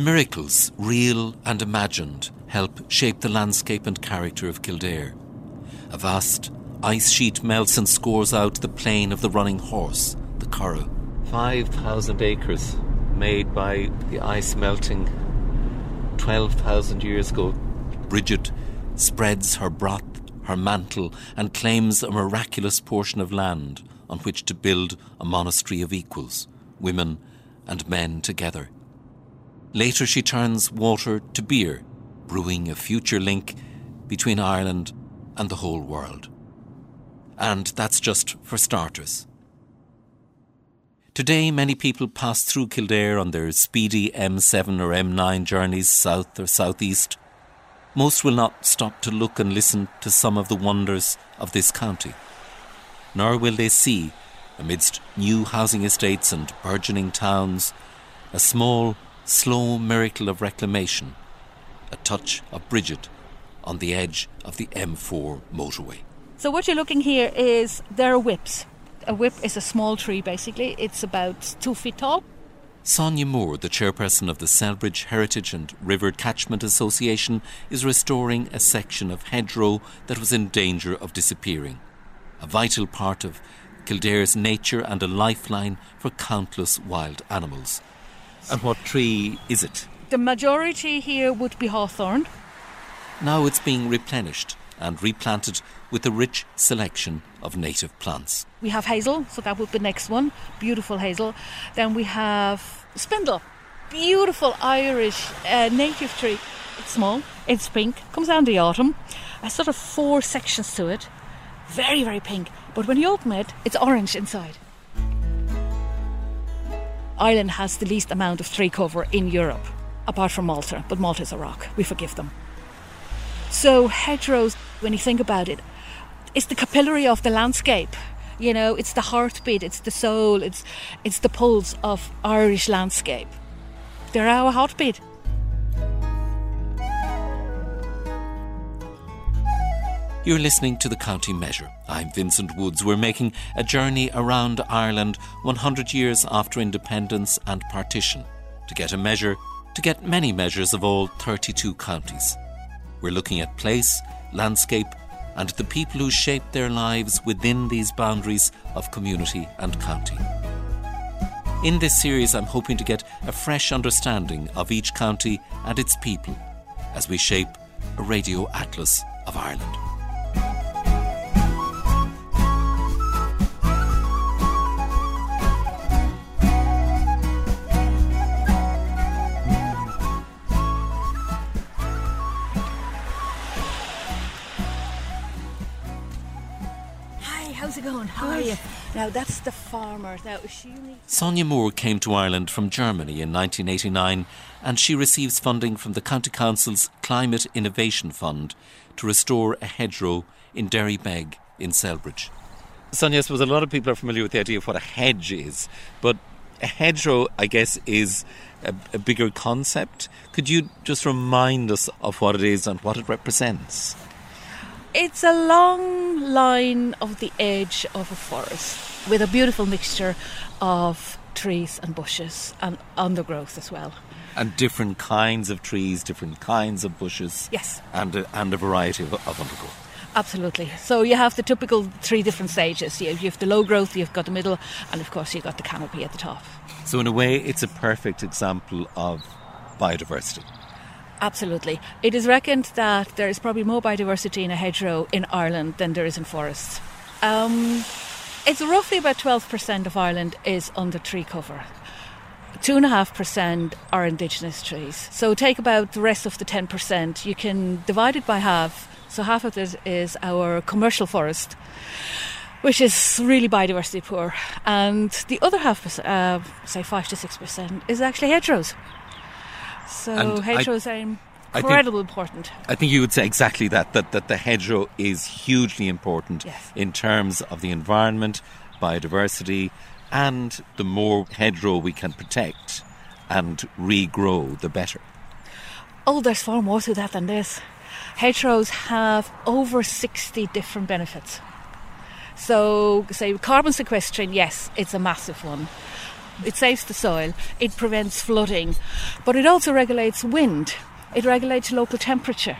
Miracles, real and imagined, help shape the landscape and character of Kildare. A vast ice sheet melts and scores out the plain of the running horse, the Curragh. 5,000 acres made by the ice melting 12,000 years ago. Bridget spreads her brat, her mantle, and claims a miraculous portion of land on which to build a monastery of equals, women and men together. Later, she turns water to beer, brewing a future link between Ireland and the whole world. And that's just for starters. Today, many people pass through Kildare on their speedy M7 or M9 journeys south or southeast. Most will not stop to look and listen to some of the wonders of this county. Nor will they see, amidst new housing estates and burgeoning towns, a small slow miracle of reclamation, a touch of Bridget on the edge of the M4 motorway. So what you're looking here is there are whips. A whip is a small tree basically. It's about two feet tall. Sonia Moore, the chairperson of the Celbridge Heritage and River Catchment Association, is restoring a section of hedgerow that was in danger of disappearing. A vital part of Kildare's nature and a lifeline for countless wild animals. And what tree is it? The majority here would be hawthorn. Now it's being replenished and replanted with a rich selection of native plants. We have hazel, so that would be the next one. Beautiful hazel. Then we have spindle. Beautiful Irish uh, native tree. It's small, it's pink, comes out in the autumn. A sort of four sections to it. Very, very pink. But when you open it, it's orange inside. Ireland has the least amount of tree cover in Europe, apart from Malta, but Malta is a rock. We forgive them. So, hedgerows, when you think about it, it's the capillary of the landscape. You know, it's the heartbeat, it's the soul, it's, it's the pulse of Irish landscape. They're our heartbeat. You're listening to the County Measure. I'm Vincent Woods. We're making a journey around Ireland 100 years after independence and partition to get a measure, to get many measures of all 32 counties. We're looking at place, landscape, and the people who shape their lives within these boundaries of community and county. In this series, I'm hoping to get a fresh understanding of each county and its people as we shape a radio atlas of Ireland. Going? How are you? Now that's the farmer. Now she Sonia Moore came to Ireland from Germany in 1989 and she receives funding from the County Council's Climate Innovation Fund to restore a hedgerow in Derrybeg in Celbridge. Sonia, I suppose a lot of people are familiar with the idea of what a hedge is, but a hedgerow, I guess, is a, a bigger concept. Could you just remind us of what it is and what it represents? It's a long line of the edge of a forest with a beautiful mixture of trees and bushes and undergrowth as well. And different kinds of trees, different kinds of bushes. Yes. And a, and a variety of, of undergrowth. Absolutely. So you have the typical three different stages. You have the low growth, you've got the middle, and of course you've got the canopy at the top. So in a way, it's a perfect example of biodiversity. Absolutely. It is reckoned that there is probably more biodiversity in a hedgerow in Ireland than there is in forests. Um, it's roughly about 12% of Ireland is under tree cover. 2.5% are indigenous trees. So take about the rest of the 10%, you can divide it by half. So half of it is our commercial forest, which is really biodiversity poor. And the other half, uh, say 5 to 6%, is actually hedgerows. So and hedgerows I, are incredibly important. I think you would say exactly that, that, that the hedgerow is hugely important yes. in terms of the environment, biodiversity, and the more hedgerow we can protect and regrow, the better. Oh, there's far more to that than this. Hedgerows have over 60 different benefits. So, say, carbon sequestration, yes, it's a massive one. It saves the soil, it prevents flooding, but it also regulates wind, it regulates local temperature.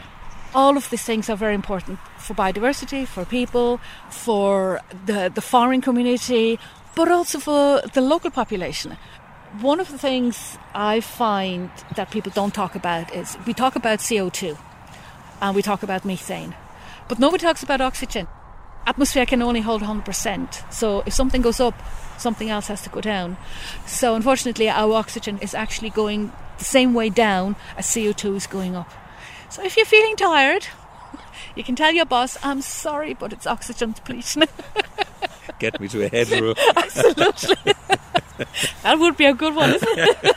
All of these things are very important for biodiversity, for people, for the, the farming community, but also for the local population. One of the things I find that people don't talk about is we talk about CO2 and we talk about methane, but nobody talks about oxygen. Atmosphere can only hold 100%, so if something goes up, something else has to go down. So, unfortunately, our oxygen is actually going the same way down as CO2 is going up. So, if you're feeling tired, you can tell your boss, I'm sorry, but it's oxygen depletion. Get me to a hedgerow. Absolutely. that would be a good one, isn't it?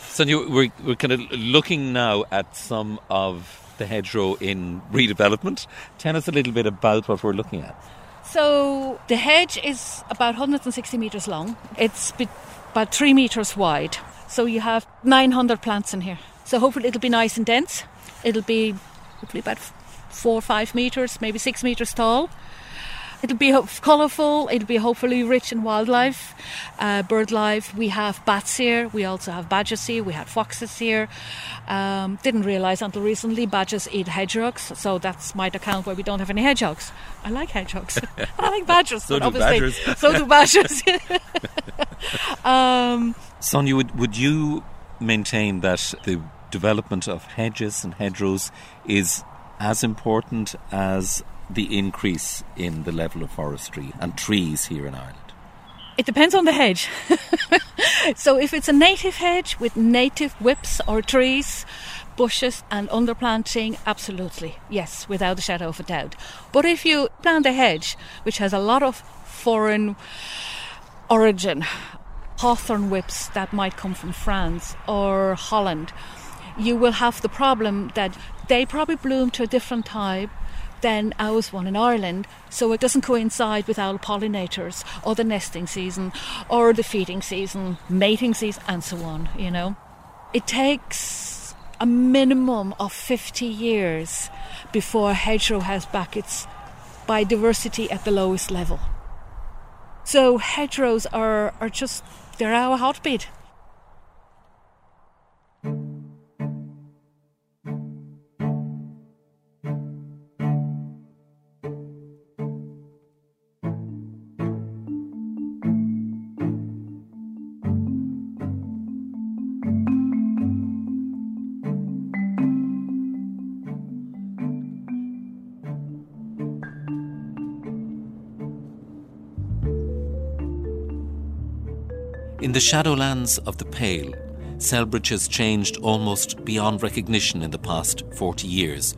so we're, we're kind of looking now at some of the hedgerow in redevelopment. Tell us a little bit about what we're looking at. So the hedge is about 160 metres long. It's about three metres wide. So you have 900 plants in here. So hopefully it'll be nice and dense. It'll be hopefully about four or five metres, maybe six metres tall. It'll be colourful, it'll be hopefully rich in wildlife, uh, bird life. We have bats here, we also have badgers here, we had foxes here. Um, didn't realise until recently badgers eat hedgehogs, so that's might account why we don't have any hedgehogs. I like hedgehogs. I like badgers, so do obviously, badgers. so do badgers. um, Sonia, would, would you maintain that the development of hedges and hedgerows is as important as the increase in the level of forestry and trees here in Ireland? It depends on the hedge. so, if it's a native hedge with native whips or trees, bushes, and underplanting, absolutely, yes, without a shadow of a doubt. But if you plant a hedge which has a lot of foreign origin, hawthorn whips that might come from France or Holland, you will have the problem that they probably bloom to a different time than ours one in Ireland, so it doesn't coincide with our pollinators or the nesting season or the feeding season, mating season, and so on, you know. It takes a minimum of 50 years before hedgerow has back its biodiversity at the lowest level. So hedgerows are, are just, they're our heartbeat. In the shadowlands of the Pale, Celbridge has changed almost beyond recognition in the past 40 years.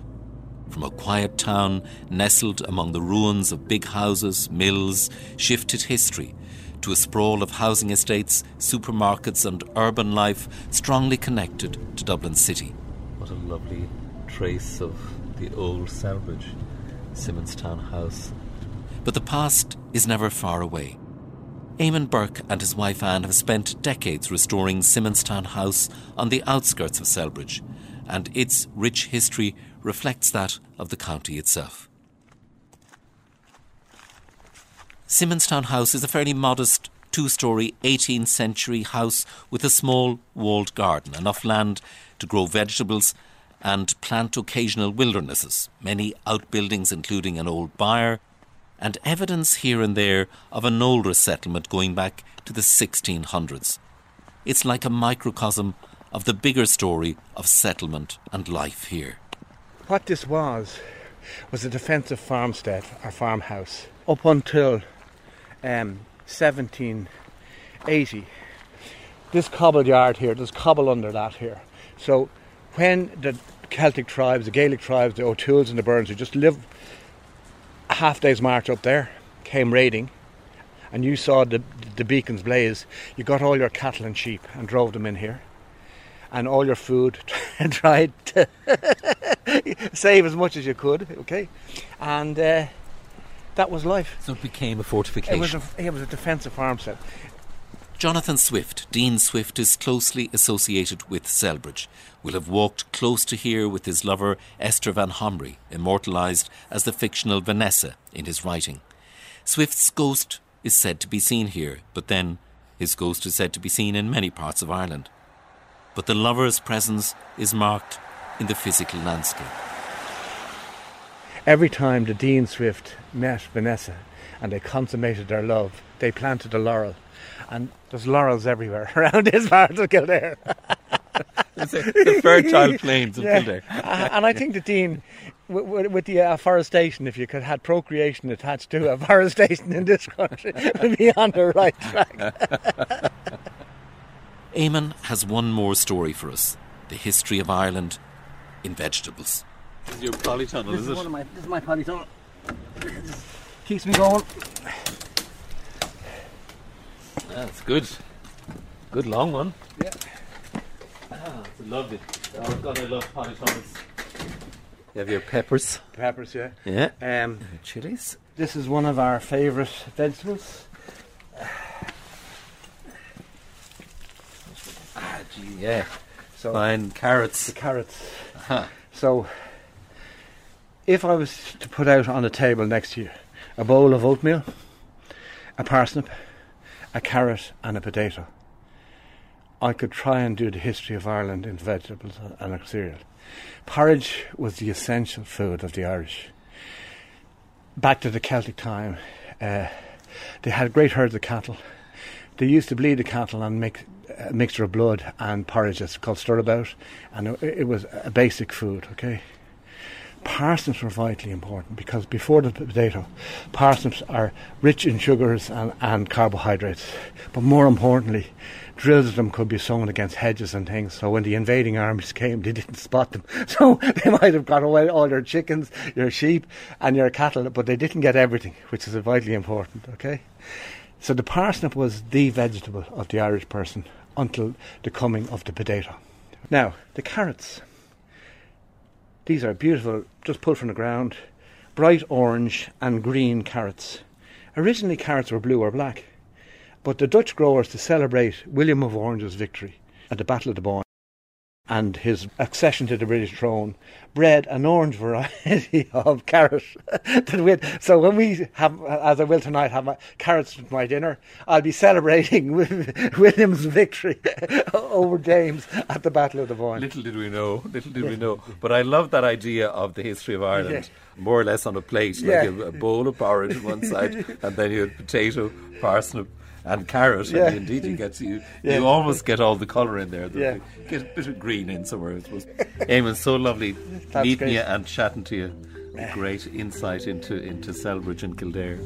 From a quiet town nestled among the ruins of big houses, mills, shifted history, to a sprawl of housing estates, supermarkets, and urban life strongly connected to Dublin City. What a lovely trace of the old Celbridge, Simonstown House. But the past is never far away. Eamon Burke and his wife Anne have spent decades restoring Simonstown House on the outskirts of Celbridge, and its rich history reflects that of the county itself. Simonstown House is a fairly modest two story 18th century house with a small walled garden, enough land to grow vegetables and plant occasional wildernesses, many outbuildings including an old byre, and evidence here and there of an older settlement going back to the 1600s. It's like a microcosm of the bigger story of settlement and life here. What this was was a defensive farmstead or farmhouse up until um, 1780. This cobble yard here, there's cobble under that here. So when the Celtic tribes, the Gaelic tribes, the O'Tooles and the Byrnes who just lived a half day's march up there, came raiding, and you saw the, the beacons blaze, you got all your cattle and sheep and drove them in here. And all your food and tried to save as much as you could, okay? And uh, that was life. So it became a fortification. It was a, it was a defensive farmstead. Jonathan Swift, Dean Swift, is closely associated with Celbridge. Will have walked close to here with his lover Esther Vanhomrigh, immortalised as the fictional Vanessa in his writing. Swift's ghost is said to be seen here, but then his ghost is said to be seen in many parts of Ireland. But the lover's presence is marked in the physical landscape. Every time the Dean Swift met Vanessa and they consummated their love, they planted a laurel. And there's laurels everywhere around this part of Kildare. the fertile plains of Yeah. Kildare. And I think the Dean, w- w- with the uh, afforestation, if you could had procreation attached to afforestation in this country, would be on the right track. Eamon has one more story for us the history of Ireland in vegetables. Your polytunnel, This is, one of my, this is my polytunnel. Keeps me going. That's good. Good long one. Yeah. Ah, it's lovely. Oh God, I love polytunnels. You have your peppers. Peppers, yeah. Yeah. Um, Chilies. this is one of our favourite vegetables. Ah, gee, yeah. So Fine. Carrots. the carrots. Huh. So, if I was to put out on the table next to you a bowl of oatmeal, a parsnip, a carrot, and a potato, I could try and do the history of Ireland in vegetables and a cereal. Porridge was the essential food of the Irish. Back to the Celtic time, uh, they had great herds of cattle. They used to bleed the cattle and make a mixture of blood and porridge that's called stirabout, and it was a basic food, okay? Parsnips were vitally important because before the potato, parsnips are rich in sugars and, and carbohydrates. But more importantly, drills of them could be sown against hedges and things. So when the invading armies came, they didn't spot them. So they might have got away all your chickens, your sheep, and your cattle, but they didn't get everything, which is vitally important, okay? So the parsnip was the vegetable of the Irish person until the coming of the potato. Now, the carrots. These are beautiful, just pulled from the ground, bright orange and green carrots. Originally, carrots were blue or black, but the Dutch growers, to celebrate William of Orange's victory at the Battle of the Boyne and his accession to the British throne, bred an orange variety of carrot. that we had- so when we have, as I will tonight, have my carrots with my dinner, I'll be celebrating with William's victory over James at the Battle of the Boyne. Little did we know, little did we know. But I love that idea of the history of Ireland, more or less on a plate, like Yeah. a, a bowl of porridge on one side, and then you had potato, parsnip, and carrot. Yeah. And indeed, you get you, Yeah. you almost get all the colour in there. Yeah. Get a bit of green in somewhere. It was Eamon, so lovely meeting great. you and chatting to you. Great insight into into Celbridge and Kildare.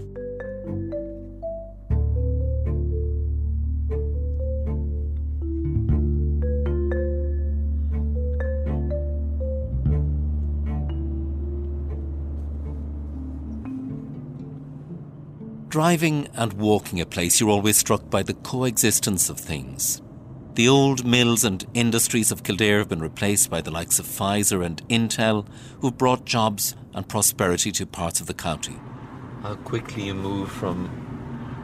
Driving and walking a place, you're always struck by the coexistence of things. The old mills and industries of Kildare have been replaced by the likes of Pfizer and Intel, who've brought jobs and prosperity to parts of the county. How quickly you move from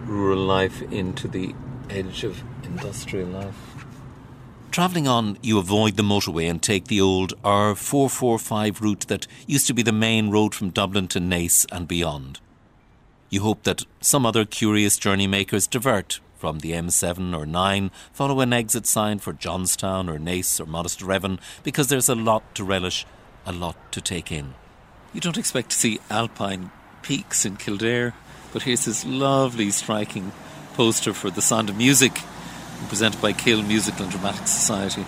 rural life into the edge of industrial life. Travelling on, you avoid the motorway and take the old R445 route that used to be the main road from Dublin to Naas and beyond. You hope that some other curious journey makers divert from the M7 or 9, follow an exit sign for Johnstown or Naas or Monasterevin because there's a lot to relish, a lot to take in. You don't expect to see alpine peaks in Kildare, but here's this lovely, striking poster for the Sound of Music, presented by Kill Musical and Dramatic Society.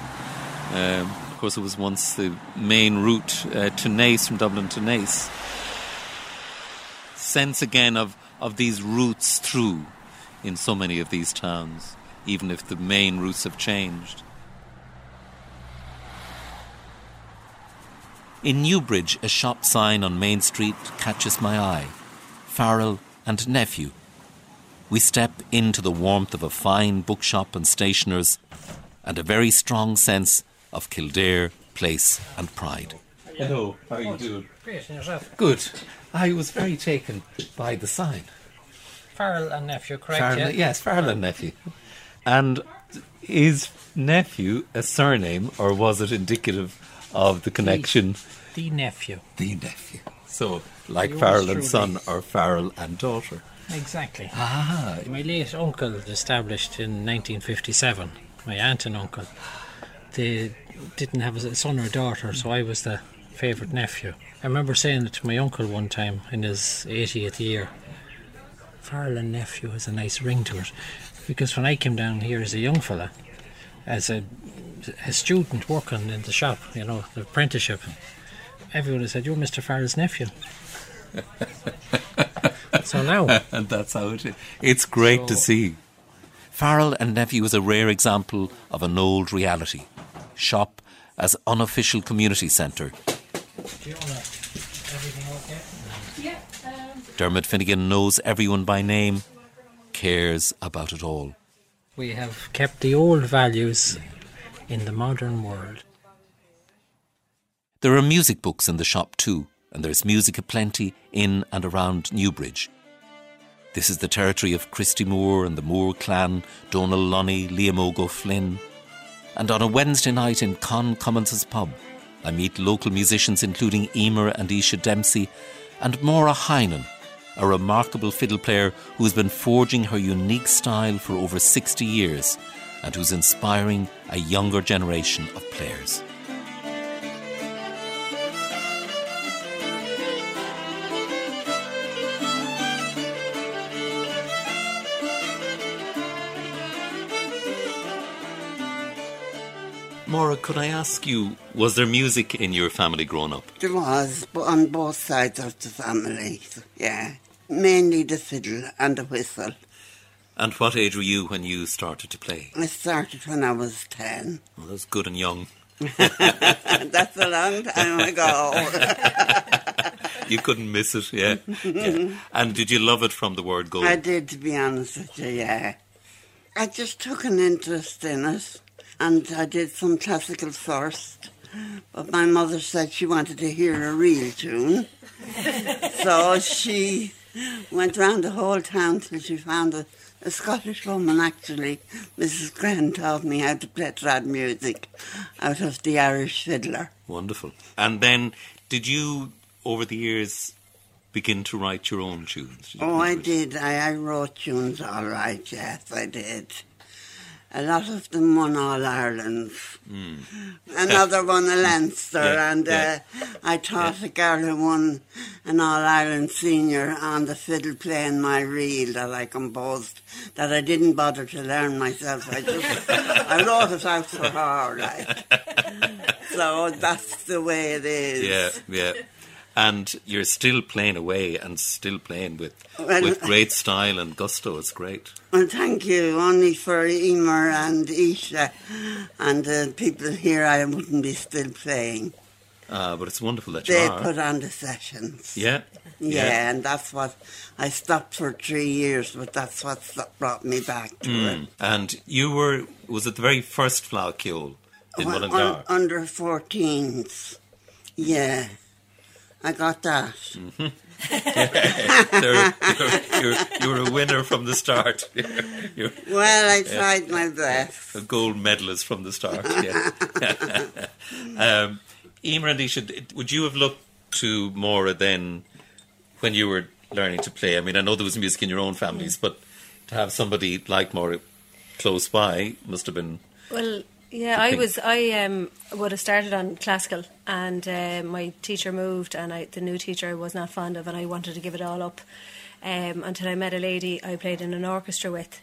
Um, of course, it was once the main route uh, to Naas, from Dublin to Naas sense again of, of these roots through in so many of these towns, even if the main roots have changed. In Newbridge, a shop sign on Main Street catches my eye Farrell and Nephew. We step into the warmth of a fine bookshop and stationer's and a very strong sense of Kildare, place, and pride. Hello, how are you doing? Great, yourself? Good. I was very taken by the sign. Farrell and nephew, correct? Farrell, yeah? yes, Farrell and nephew. And is nephew a surname, or was it indicative of the connection? The nephew. The nephew. So, like Yours Farrell and son, or Farrell and daughter. Exactly. Ah, My late uncle established in 1957. My aunt and uncle. They didn't have a son or daughter, so I was the favourite nephew. I remember saying it to my uncle one time in his 80th year. Farrell and nephew has a nice ring to it. Because when I came down here as a young fella, as a, a student working in the shop, you know, the apprenticeship, everyone said, You're Mr. Farrell's nephew. so now, and that's how it is. It's great to see. Farrell and Nephew is a rare example of an old reality. Shop as unofficial community centre. Everything okay? Dermot Finnegan knows everyone by name, cares about it all. We have kept the old values in the modern world. There are music books in the shop too, and there's music aplenty in and around Newbridge. This is the territory of Christy Moore and the Moore clan, Donal Lunny, Liam Óg O'Flynn. And on a Wednesday night in Con Commons' pub, I meet local musicians including Emer and Isha Dempsey and Maura Heinen, a remarkable fiddle player who's been forging her unique style for over 60 years and who's inspiring a younger generation of players. Maura, could I ask you, was there music in your family growing up? There was, but on both sides of the family, yeah. Mainly the fiddle and the whistle. And what age were you when you started to play? I started when I was 10. Well, that's good and young. That's a long time ago. You couldn't miss it, yeah. yeah. And did you love it from the word go? I did, to be honest with you, yeah. I just took an interest in it, and I did some classical first. But my mother said she wanted to hear a real tune. so she went round the whole town till she found a, a Scottish woman, actually. Mrs. Grant taught me how to play trad music out of the Irish fiddler. Wonderful. And then, did you, over the years, begin to write your own tunes? You Oh, I did. I, I wrote tunes all right, yes, I did. A lot of them won All Ireland. Another won a Leinster. Yeah, and yeah. Uh, I taught a girl who won an All Ireland senior on the fiddle playing my reel that I composed that I didn't bother to learn myself. I just I wrote it out for her, like. So that's the way it is. Yeah, yeah. And you're still playing away and still playing with Well- with great style and gusto. It's great. Well, thank you. Only for Emer and Isha and the people here, I wouldn't be still playing. Uh, but it's wonderful that you They are. put on the sessions. yeah, Yeah, and that's what I stopped for three years, but that's what brought me back to it. Mm. And you were was it the very first Fleadh Cheoil in Well, Mullingar? un- under 14s. Yeah, I got that. Mm. There- you're, you're, you're a winner from the start. You're, you're Well, I tried my best. a gold medalist from the start. Yeah. um, Emer and Isha, would you have looked to Maura then when you were learning to play? I mean, I know there was music in your own families, but to have somebody like Maura close by must have been. Well, yeah, I was. I um, would have started on classical, and uh, my teacher moved, and I, the new teacher I was not fond of, and I wanted to give it all up. Um, until I met a lady I played in an orchestra with,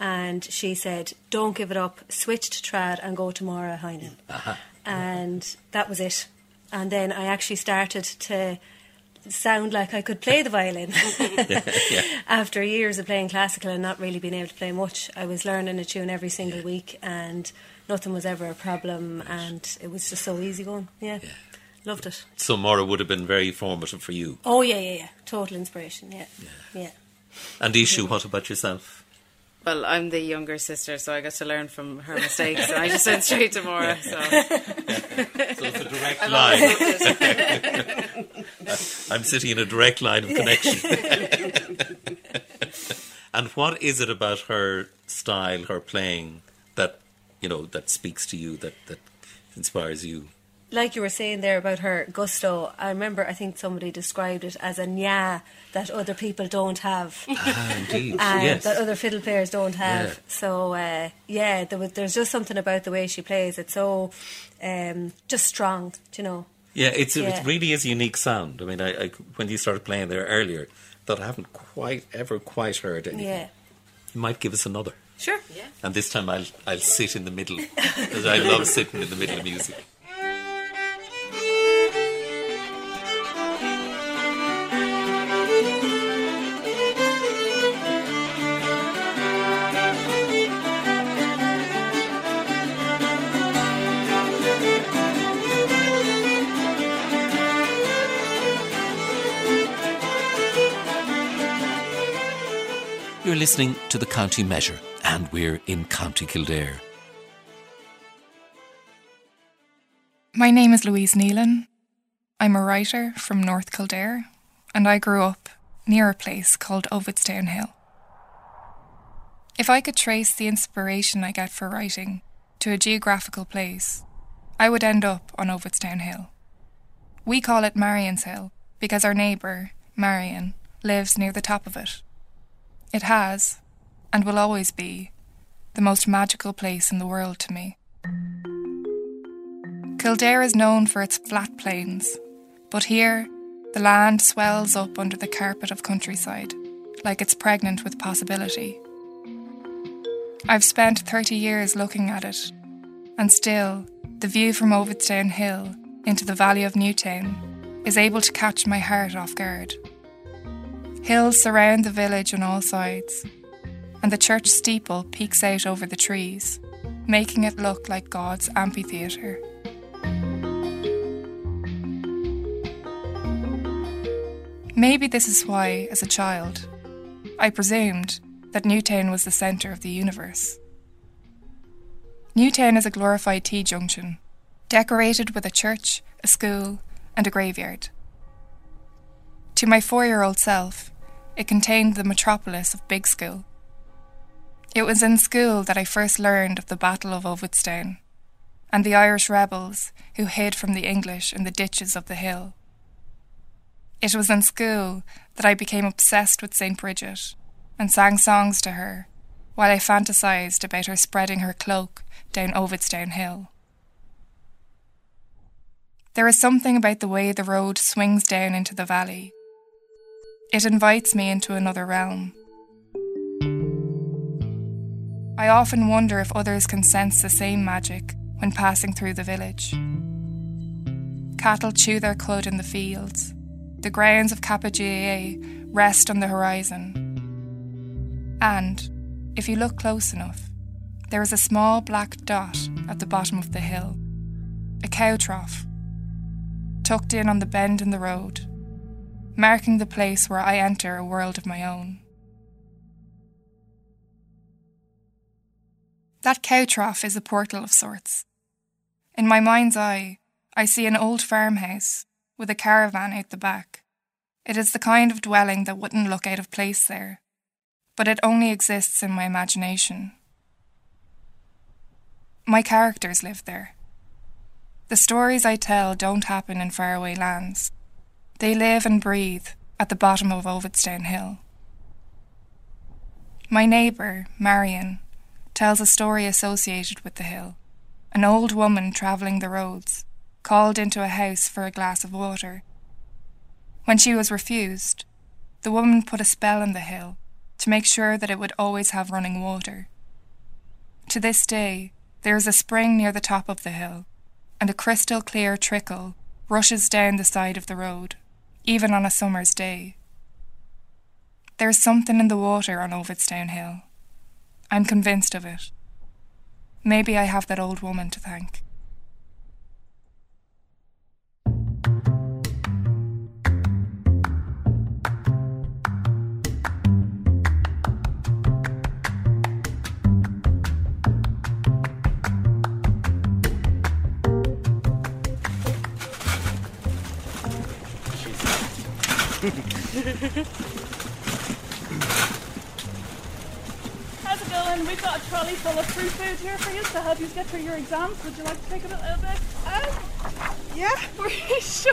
and she said, "Don't give it up. Switch to trad and go to Maura Heinen." And that was it. And then I actually started to sound like I could play the violin. After years of playing classical and not really being able to play much, I was learning a tune every single week and nothing was ever a problem and it was just so easy going. Yeah. Loved it. So Maura would have been very formative for you. Oh yeah, yeah, yeah. Total inspiration, yeah. Yeah. yeah. And Ishu, what about yourself? Well, I'm the younger sister, so I got to learn from her mistakes, and I just went straight to Maura. So So it's a direct I've line. always loved it. I'm sitting in a direct line of connection. and what is it about her style, her playing, that you know that speaks to you, that that inspires you? like you were saying there about her gusto, I remember I think somebody described it as a nya that other people don't have. Ah, indeed. yes. that other fiddle players don't have. Yeah. So uh, yeah, there was, there's just something about the way she plays. It's so um, just strong, you know. Yeah, it's Yeah. it really is a unique sound. I mean, I, I when you started playing there earlier, that I haven't quite ever quite heard anything. Yeah, You might give us another, sure. Yeah. And this time I'll I'll sit in the middle because I love sitting in the middle of music. You're listening to the County Measure, and we're in County Kildare. My name is Louise Nealon. I'm a writer from North Kildare, and I grew up near a place called Ovidstown Hill. If I could trace the inspiration I get for writing to a geographical place, I would end up on Ovidstown Hill. We call it Marion's Hill because our neighbour, Marion, lives near the top of it. It has, and will always be, the most magical place in the world to me. Kildare is known for its flat plains, but here the land swells up under the carpet of countryside, like it's pregnant with possibility. I've spent 30 years looking at it, and still, the view from Ovidstown Hill into the valley of Newtown is able to catch my heart off guard. Hills surround the village on all sides, and the church steeple peeks out over the trees, making it look like God's amphitheatre. Maybe this is why, as a child, I presumed that Newtown was the centre of the universe. Newtown is a glorified T junction, decorated with a church, a school, and a graveyard. To my four year old self, it contained the metropolis of Big School. It was in school that I first learned of the Battle of Ovidstown and the Irish rebels who hid from the English in the ditches of the hill. It was in school that I became obsessed with St. Bridget and sang songs to her while I fantasized about her spreading her cloak down Ovidstown Hill. There is something about the way the road swings down into the valley. It invites me into another realm. I often wonder if others can sense the same magic when passing through the village. Cattle chew their cud in the fields. The grounds of Cappagh GAA rest on the horizon. And, if you look close enough, there is a small black dot at the bottom of the hill, a cow trough, tucked in on the bend in the road, marking the place where I enter a world of my own. That cow trough is a portal of sorts. In my mind's eye, I see an old farmhouse with a caravan out the back. It is the kind of dwelling that wouldn't look out of place there, but it only exists in my imagination. My characters live there. The stories I tell don't happen in faraway lands. They live and breathe at the bottom of Ovidstown Hill. My neighbour, Marion, tells a story associated with the hill. An old woman travelling the roads called into a house for a glass of water. When she was refused, the woman put a spell on the hill to make sure that it would always have running water. To this day, there is a spring near the top of the hill, and a crystal clear trickle rushes down the side of the road, even on a summer's day. There is something in the water on Ovidstown Hill. I'm convinced of it. Maybe I have that old woman to thank. How's it going? We've got a trolley full of free food here for you to help you get through your exams. Would you like to take it a little bit? Um, Yeah, we're sure.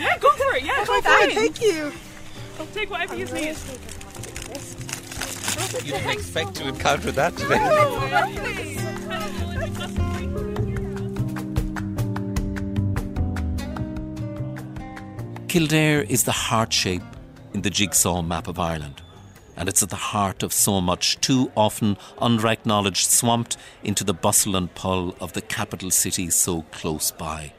Yeah, go for it. Yeah, go for it. Thank you. I'll take whatever you need. You didn't expect to encounter that today. Kildare is the heart shape in the jigsaw map of Ireland, and it's at the heart of so much too often under-acknowledged swamped into the bustle and pull of the capital city so close by.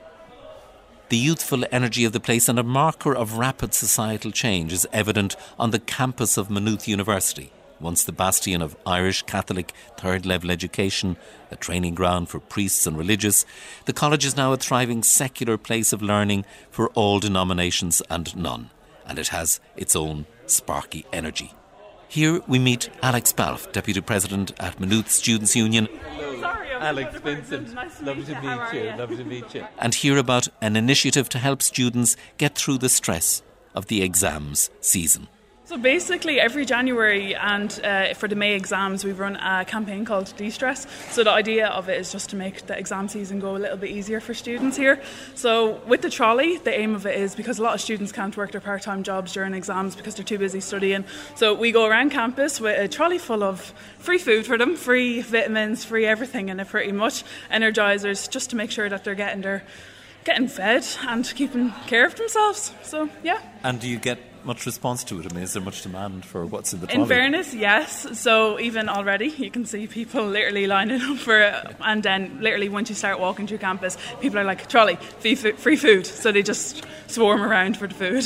The youthful energy of the place and a marker of rapid societal change is evident on the campus of Maynooth University, once the bastion of Irish Catholic third level education, a training ground for priests and religious, the college is now a thriving secular place of learning for all denominations and none, and it has its own sparky energy. Here we meet Alex Balfe, Deputy President at Maynooth Students' Union. Sorry, Alex Vincent, Nice to lovely meet to you. How meet you. you? Lovely to meet you. and hear about an initiative to help students get through the stress of the exams season. So basically, every January and uh, for the May exams, we run a campaign called De-Stress. So the idea of it is just to make the exam season go a little bit easier for students here. So with the trolley, the aim of it is because a lot of students can't work their part-time jobs during exams because they're too busy studying. So we go around campus with a trolley full of free food for them, free vitamins, free everything in it pretty much, energizers, just to make sure that they're getting their getting fed and keeping care of themselves. So yeah. And do you get much response to it? I mean, is there much demand for what's in the trolley? In fairness, yes. So even already, you can see people literally lining up for it, and then literally once you start walking through campus, people are like trolley, free food, free food. So they just swarm around for the food.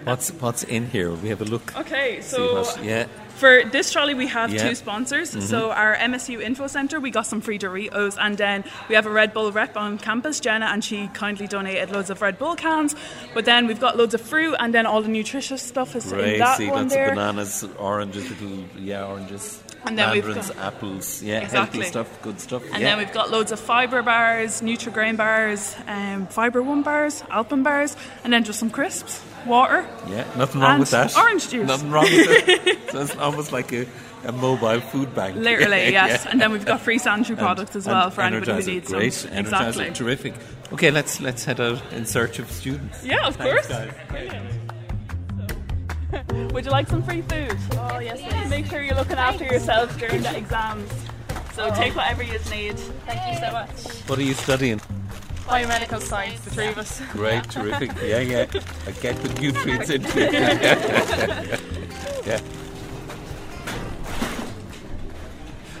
What's what's in here? We have a look. okay, so what- yeah. For this trolley, we have Yeah. two sponsors. Mhm. So our MSU Info Centre, we got some free Doritos, and then we have a Red Bull rep on campus, Jenna, and she kindly donated loads of Red Bull cans. But then we've got loads of fruit, and then all the nutritious stuff is in Great. that See, one lots there. of bananas, oranges, little yeah, oranges. And then we've got- apples, yeah, Exactly. healthy stuff, good stuff. And yeah. then we've got loads of fibre bars, Nutrigrain bars, um, Fibre One bars, Alpen bars, and then just some crisps, water. yeah, nothing wrong and with that. Orange juice. Nothing wrong with it. so it's almost like a, a mobile food bank. Literally, yes. Yeah. And then we've got free sanitary products as well for anybody who Energizer, needs great. some. Energizer, Exactly. terrific. Okay, let's let's head out in search of students. Yeah, of Thanks, course. guys. Would you like some free food? Oh yes. Make sure you're looking after yourselves during the exams. So take whatever you need. Thank you so much. What are you studying? Biomedical science, the three of us. Great, terrific. Yeah, yeah. I get the nutrients into it. yeah.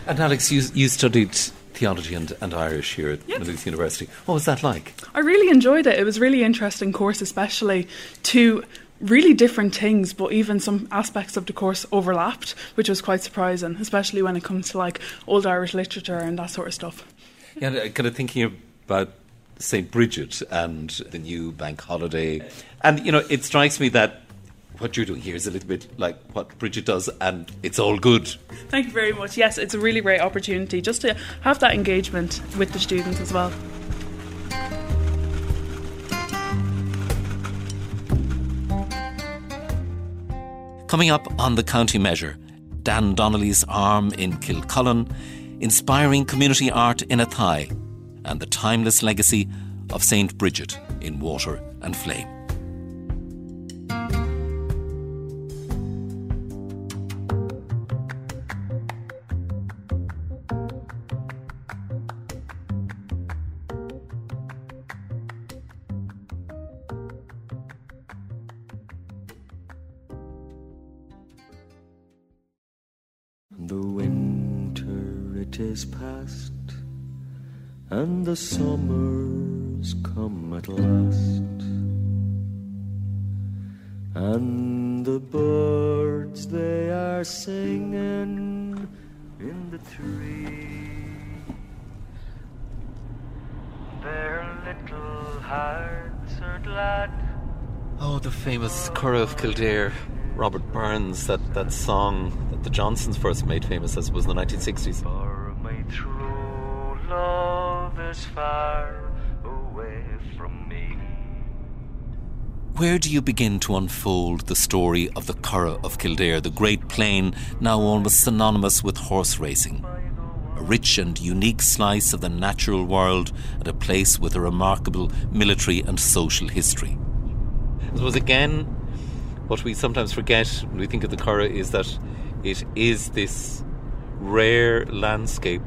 And Alex, you, you studied theology and, and Irish here at Maynooth University. What was that like? I really enjoyed it. It was a really interesting course, especially to really different things, but even some aspects of the course overlapped, which was quite surprising, especially when it comes to like old Irish literature and that sort of stuff. Yeah, uh, kind of thinking about St. Bridget and the new bank holiday. And, you know, it strikes me that what you're doing here is a little bit like what Bridget does, and it's all good. Thank you very much. Yes, it's a really great opportunity just to have that engagement with the students as well. Coming up on the county measure, Dan Donnelly's arm in Kilcullen, inspiring community art in Athy, and the timeless legacy of St. Bridget in Water and Flame. The summer's come at last. And the birds they are singing in the tree. Their little hearts are glad. Oh, the famous Curragh of Kildare, Robert Burns, that, that song that the Johnstons first made famous as was in the 1960s. For my true love is far away from me. Where do you begin to unfold the story of the Curragh of Kildare, the great plain now almost synonymous with horse racing? A rich and unique slice of the natural world and a place with a remarkable military and social history. It was again, what we sometimes forget when we think of the Curragh is that it is this rare landscape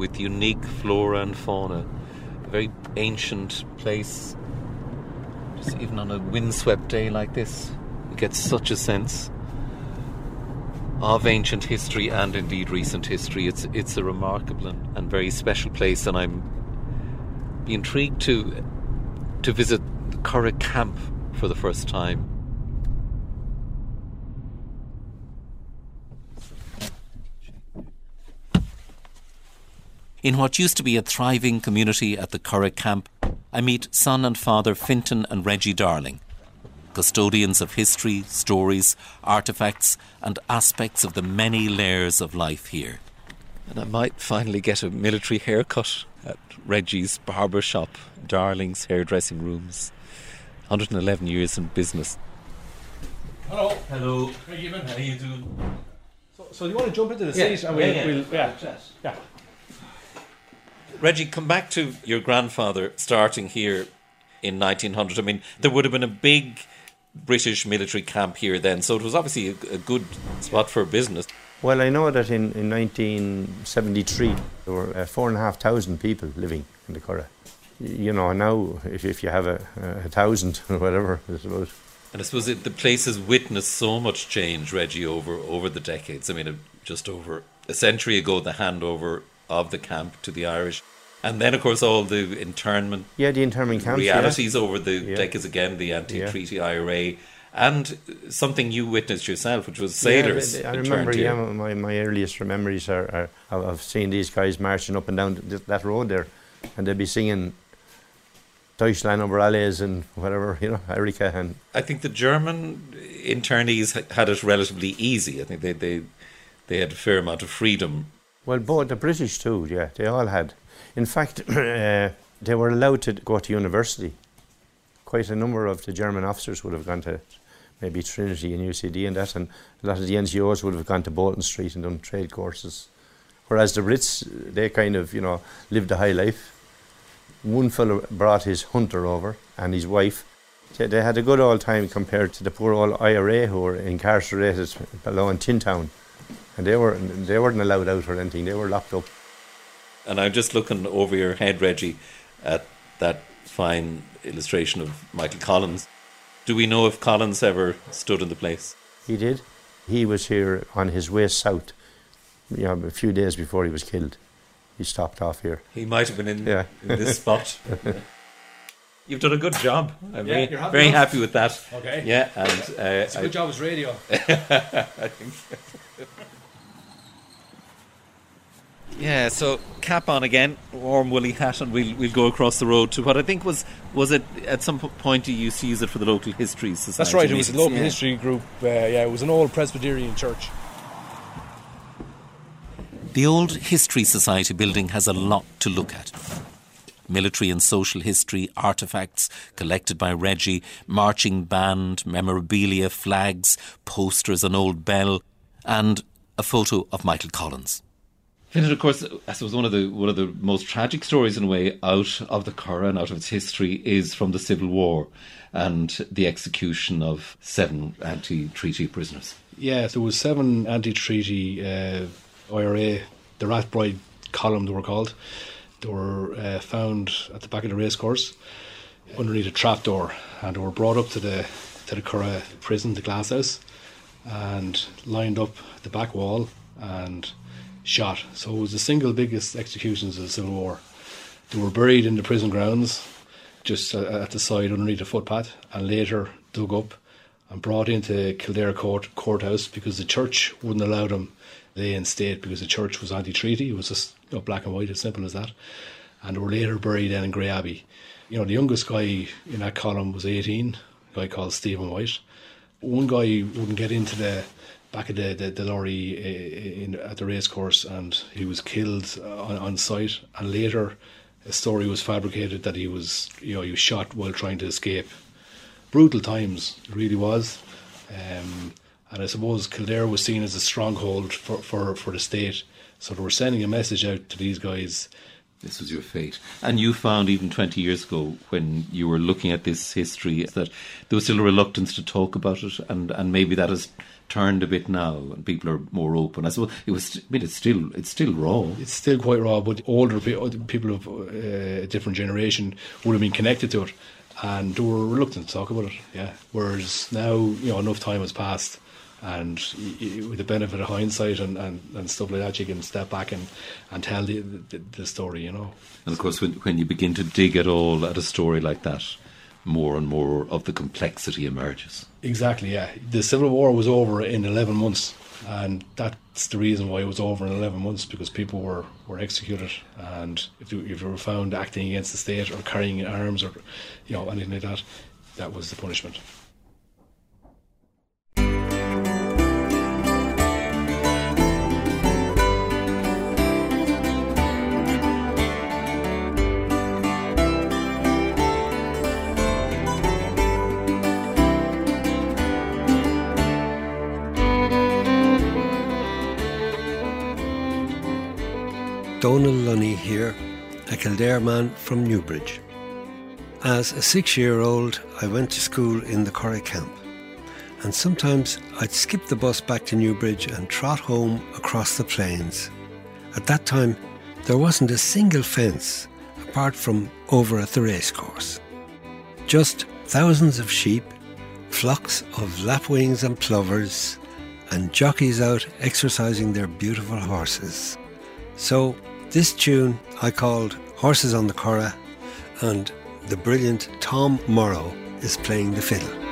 with unique flora and fauna. A very ancient place. Just even on a windswept day like this, you get such a sense of ancient history and indeed recent history. It's it's a remarkable and, and very special place, and I'm intrigued to to visit the Curragh camp for the first time. In what used to be a thriving community at the Curragh camp, I meet son and father Fintan and Reggie Darling, custodians of history, stories, artefacts, and aspects of the many layers of life here. And I might finally get a military haircut at Reggie's barber shop, Darling's hairdressing rooms. 111 years in business. Hello. Hello. How you doing? How you doing? So, so you want to jump into the Yeah, seat and we'll, yeah, yeah. we'll yeah, yeah. Reggie, come back to your grandfather starting here in 1900. I mean, there would have been a big British military camp here then, so it was obviously a, a good spot for business. Well, I know that in, in 1973 there were uh, four and a half thousand people living in the Curragh. You know, now if, if you have a, a thousand or whatever, I suppose. And I suppose it, the place has witnessed so much change, Reggie, over, over the decades. I mean, uh, just over a century ago, the handover of the camp to the Irish. And then, of course, all the internment Yeah, the internment camps. yeah. realities over the Yeah. decades again, the anti-treaty IRA, and something you witnessed yourself, which was sailors. Uh, yeah, I remember. Yeah, my, my earliest memories are, are of- of seeing these guys marching up and down that road there, and they'd be singing Deutschland über alles and whatever, you know, Erika and I think the German internees had it relatively easy. I think they they they had a fair amount of freedom. Well, both the British too, yeah, they all had. In fact, uh, they were allowed to go to university. Quite a number of the German officers would have gone to maybe Trinity and UCD and that, and a lot of the NCOs would have gone to Bolton Street and done trade courses. Whereas the Brits, they kind of, you know, lived a high life. One fellow brought his hunter over and his wife. They, had a good old time compared to the poor old IRA who were incarcerated below in Tin Town. And they, were, they weren't allowed out or anything, they were locked up. And I'm just looking over your head, Reggie, at that fine illustration of Michael Collins. Do we know if Collins ever stood in the place? He did. He was here on his way south, you know, a few days before he was killed. He stopped off here. He might have been in, Yeah. in this spot. You've done a good job. I'm Yeah, very, you're happy very happy with that. Okay. Yeah, and uh, It's a good I- job as radio. I think so. Yeah, so cap on again, warm woolly hat, and we'll we'll go across the road to what I think was was it at some point you used to use it for the local history society. That's right. It was a meetings? local history group. Uh, yeah, it was an old Presbyterian church. The old History Society building has a lot to look at. Military and social history, artefacts collected by Reggie, marching band, memorabilia, flags, posters, an old bell, and a photo of Michael Collins. And of course, I suppose one of the one of the most tragic stories in a way out of the Curragh and out of its history is from the Civil War and the execution of seven anti-treaty prisoners. Yeah, there was seven anti-treaty uh, IRA, the Rathbride column they were called. They were uh, found at the back of the racecourse underneath a trapdoor, and they were brought up to the to the Curragh prison, the glass house, and lined up the back wall and shot. So it was the single biggest executions of the Civil War. They were buried in the prison grounds, just uh, at the side underneath the footpath, and later dug up and brought into Kildare Court courthouse because the church wouldn't allow them lay in state because the church was anti-treaty. It was just you know, black and white, as simple as that. And they were later buried in Grey Abbey. You know, the youngest guy in that column was 18, a guy called Stephen White. One guy wouldn't get into the back of the, the, the lorry uh, in, at the racecourse and he was killed on, on site. And later, a story was fabricated that he was, you know, he was shot while trying to escape brutal times, it really was. Um, And I suppose Kildare was seen as a stronghold for, for, for the state. So they were sending a message out to these guys. This was your fate. And you found even 20 years ago when you were looking at this history that there was still a reluctance to talk about it, and, and maybe that has turned a bit now and people are more open. I suppose it was, I mean, it's still, it's still raw. It's still quite raw, but older people of uh, a different generation would have been connected to it and they were reluctant to talk about it. Yeah. Whereas now, you know, enough time has passed and with the benefit of hindsight and, and, and stuff like that, you can step back and, and tell the, the, the story, you know. And of course, when, when you begin to dig at all at a story like that, more and more of the complexity emerges. Exactly, yeah. The Civil War was over in 11 months, and that's the reason why it was over in 11 months because people were, were executed. And if you, if you were found acting against the state or carrying arms or you know anything like that, that was the punishment. Donal Lunny here, a Kildare man from Newbridge. As a six year old, I went to school in the Curragh camp, and sometimes I'd skip the bus back to Newbridge and trot home across the plains. At that time, there wasn't a single fence apart from over at the racecourse. Just thousands of sheep, flocks of lapwings and plovers, and jockeys out exercising their beautiful horses. So, this tune I called Horses on the Curragh, and the brilliant Tom Morrow is playing the fiddle.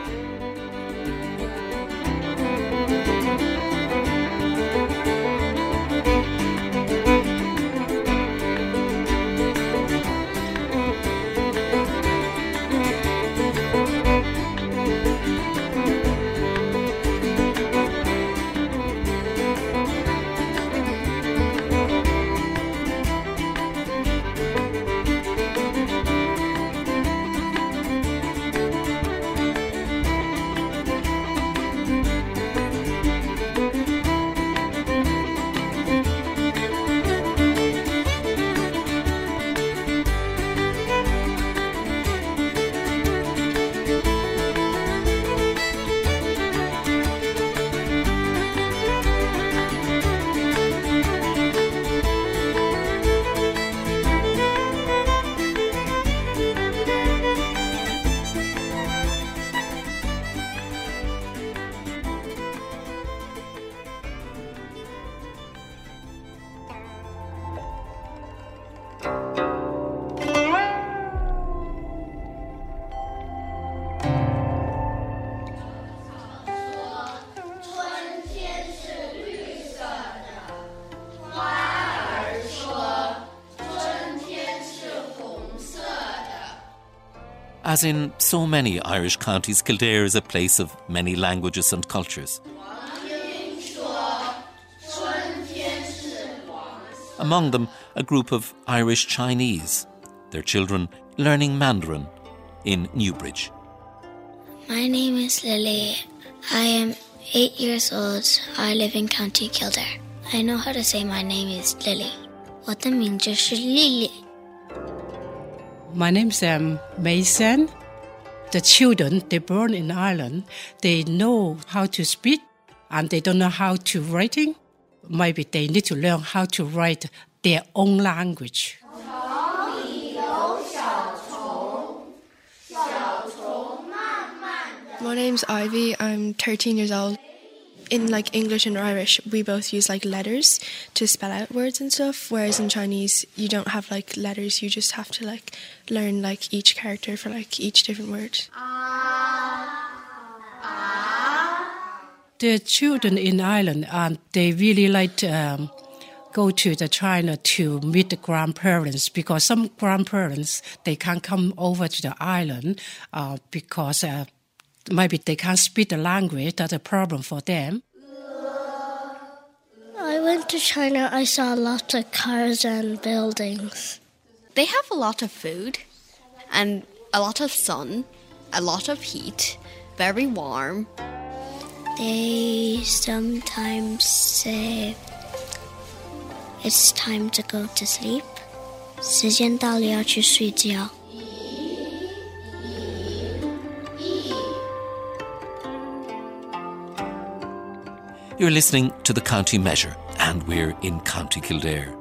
As in so many Irish counties, Kildare is a place of many languages and cultures. Among them, a group of Irish Chinese, their children learning Mandarin in Newbridge. My name is Lily. I am eight years old. I live in County Kildare. I know how to say my name is Lily. 我的名字是丽丽。 My name's um, Mason. The children, they born in Ireland, they know how to speak and they don't know how to writing. Maybe they need to learn how to write their own language. My name's Ivy. I'm 13 years old. In like English and Irish, we both use like letters to spell out words and stuff. Whereas in Chinese, you don't have like letters. You just have to like learn like each character for like each different word. The children in Ireland, and they really like um, go to the China to meet the grandparents because some grandparents they can't come over to the island uh, because uh, maybe they can't speak the language. That's a problem for them. I went to China. I saw lots of cars and buildings. They have a lot of food and a lot of sun, a lot of heat, very warm. They sometimes say it's time to go to sleep. 时间到了，要去睡觉。 You're listening to the County Measure, and we're in County Kildare.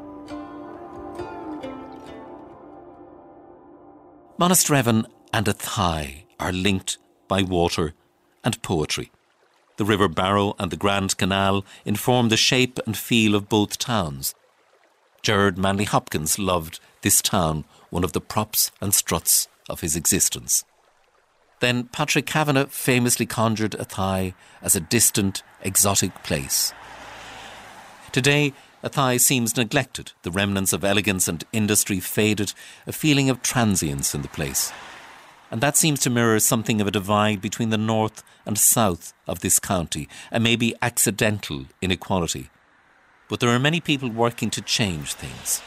Monasterevin and Athy are linked by water and poetry. The River Barrow and the Grand Canal inform the shape and feel of both towns. Gerard Manley Hopkins loved this town, one of the props and struts of his existence. Then Patrick Kavanagh famously conjured Athy as a distant, exotic place. Today, Athy seems neglected, the remnants of elegance and industry faded, a feeling of transience in the place. And that seems to mirror something of a divide between the north and south of this county, a maybe accidental inequality. But there are many people working to change things.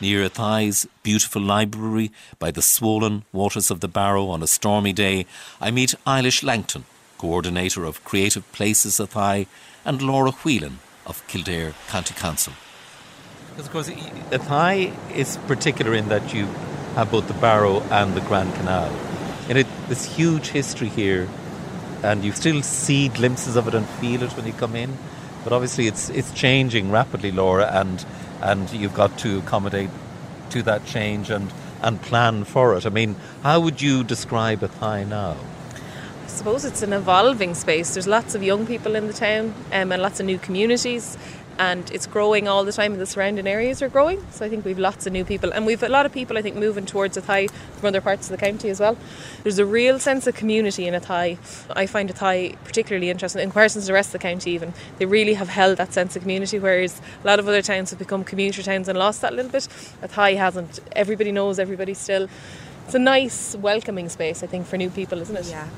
Near Athy's beautiful library, by the swollen waters of the Barrow on a stormy day, I meet Eilish Langton, coordinator of Creative Places Athy, and Laura Whelan of Kildare County Council. Because, of course, Athy is particular in that you have both the Barrow and the Grand Canal. And it, this huge history here, and you still see glimpses of it and feel it when you come in. But obviously, it's it's changing rapidly, Laura, and and you've got to accommodate to that change and and plan for it. I mean, how would you describe Athy now? I suppose it's an evolving space. There's lots of young people in the town um, and lots of new communities, and it's growing all the time. And the surrounding areas are growing, so I think we've lots of new people, and we've a lot of people I think moving towards Athy from other parts of the county as well. There's a real sense of community in Athy. I find Athy particularly interesting in comparison to the rest of the county. Even they really have held that sense of community, whereas a lot of other towns have become commuter towns and lost that little bit. Athy hasn't. Everybody knows everybody still. It's a nice, welcoming space, I think, for new people, isn't it? Yeah.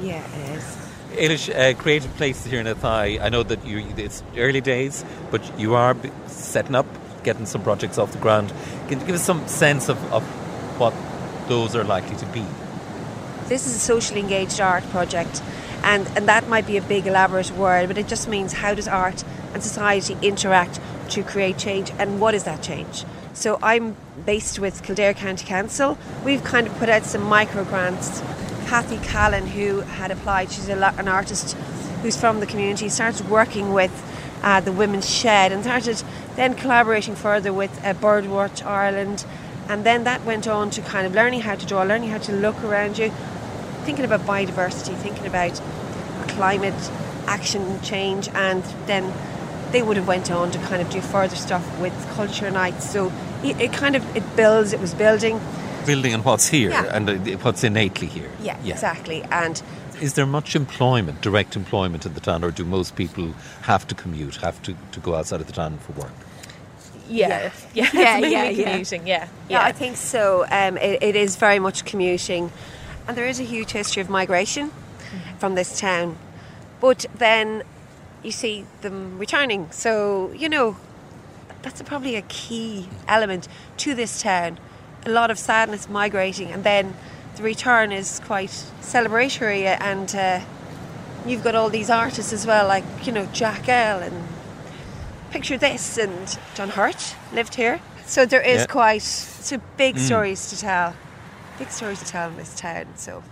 Yeah, it is. Eilish, uh, creative places here in Athy. I know that you it's early days, but you are setting up, getting some projects off the ground. Can you give us some sense of, of what those are likely to be? This is a socially engaged art project, and, and that might be a big elaborate word, but it just means how does art and society interact to create change, and what is that change? So I'm based with Kildare County Council. We've kind of put out some micro grants. Kathy Callan, who had applied, she's a, an artist who's from the community, started working with uh, the Women's Shed and started then collaborating further with uh, Birdwatch Ireland. And then that went on to kind of learning how to draw, learning how to look around you, thinking about biodiversity, thinking about climate action change, and then they would have went on to kind of do further stuff with culture nights. So it, it kind of it builds. It was building. Building on what's here Yeah. and uh, what's innately here. Yeah, exactly. And Is there much employment, direct employment in the town, or do most people have to commute, have to, to go outside of the town for work? Yeah, yeah, yeah, yeah, yeah. commuting. Yeah, Yeah, I think so. Um, it, it is very much commuting, and there is a huge history of migration from this town. But then you see them returning, so you know that's probably a key element to this town. A lot of sadness migrating, and then the return is quite celebratory, and uh, you've got all these artists as well, like you know Jack L and picture this, and John Hurt lived here. So there is Yeah. quite so big Mm. stories to tell, big stories to tell in this town. So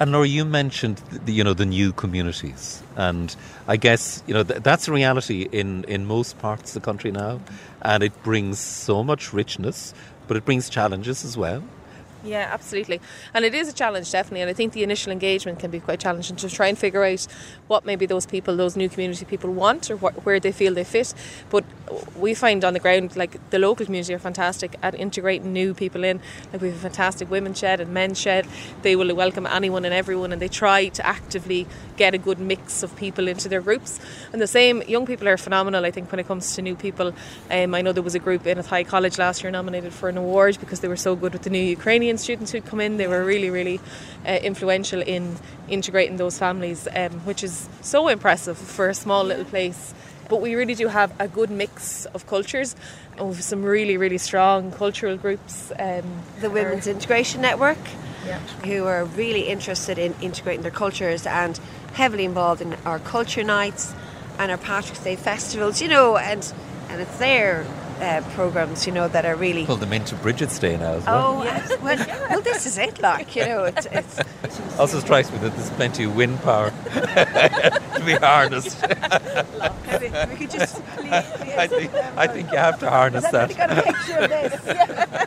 And Laura, you mentioned the, you know the new communities, and I guess you know th- that's a reality in in most parts of the country now, and it brings so much richness, but it brings challenges as well. Yeah, absolutely. And it is a challenge, definitely. And I think the initial engagement can be quite challenging to try and figure out what maybe those people, those new community people want or what, where they feel they fit. But we find on the ground, like the local community are fantastic at integrating new people in. Like we have a fantastic women's shed and men's shed. They will welcome anyone and everyone and they try to actively get a good mix of people into their groups. And the same, young people are phenomenal, I think, when it comes to new people. Um, I know there was a group in at Athy College last year nominated for an award because they were so good with the new Ukrainian students who'd come in. They were really, really uh, influential in integrating those families, um, which is so impressive for a small little place. But we really do have a good mix of cultures and with some really, really strong cultural groups. Um, the Women's Integration Network, Yeah. who are really interested in integrating their cultures and heavily involved in our culture nights and our Patrick's Day festivals, you know, and and it's their uh, programs, you know, that are really. Pull them into Bridget's Day now as well. Oh, yes. well, well, this is it, like, you know, it's. it's Also strikes me that there's plenty of wind power to be harnessed. we, we could just. Please, please, I think I think you have to harness I've that. got a picture of this. Yeah.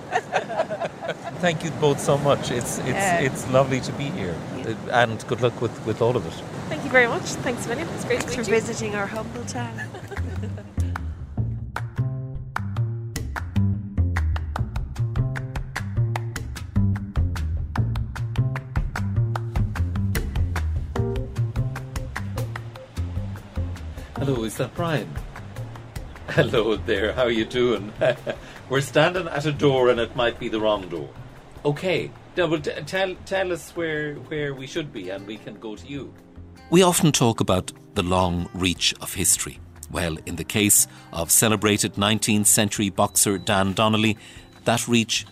Thank you both so much. It's it's Yeah. it's lovely to be here, Uh, and good luck with, with all of it. Thank you very much. Thanks a million. It's great Thanks to for meet you. visiting our humble town. Is that Brian? Hello there. How are you doing? We're standing at a door, and it might be the wrong door. Okay. But t- tell tell us where where we should be, and we can go to you. We often talk about the long reach of history. Well, in the case of celebrated 19th century boxer Dan Donnelly, that reach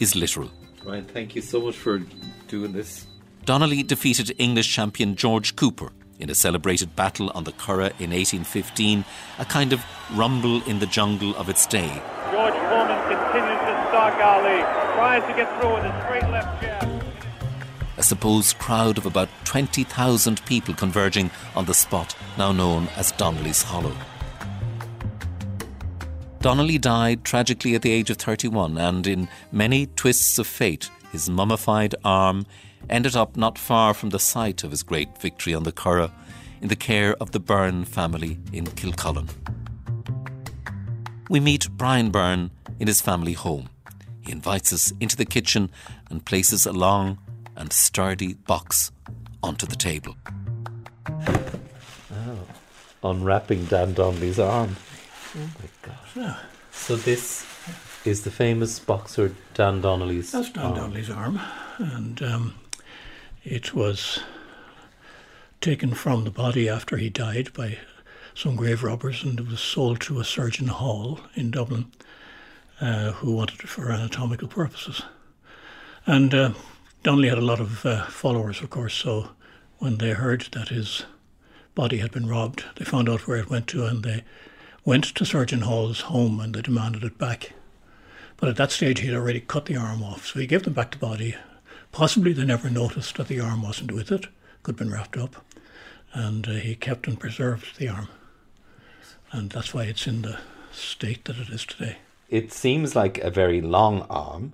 is literal. Brian, thank you so much for doing this. Donnelly defeated English champion George Cooper in a celebrated battle on the Curragh in 1815, a kind of rumble in the jungle of its day. George Foreman continues to stalk Ali. Tries to get through with a straight left jab. A supposed crowd of about 20,000 people converging on the spot now known as Donnelly's Hollow. Donnelly died tragically at the age of 31, and in many twists of fate, his mummified arm ended up not far from the site of his great victory on the Curragh, in the care of the Byrne family in Kilcullen. We meet Brian Byrne in his family home. He invites us into the kitchen and places a long and sturdy box onto the table. Unwrapping Dan Donnelly's arm. Oh my God. So this is the famous boxer Dan Donnelly's That's Dan arm. Donnelly's arm, and um, it was taken from the body after he died by some grave robbers, and it was sold to a surgeon hall in Dublin, uh, who wanted it for anatomical purposes. And uh, Donnelly had a lot of uh, followers, of course, so when they heard that his body had been robbed, they found out where it went to, and they went to Surgeon Hall's home and they demanded it back. But at that stage, he had already cut the arm off, so he gave them back the body. Possibly they never noticed that the arm wasn't with it, could have been wrapped up, and uh, he kept and preserved the arm. And that's why it's in the state that it is today. It seems like a very long arm.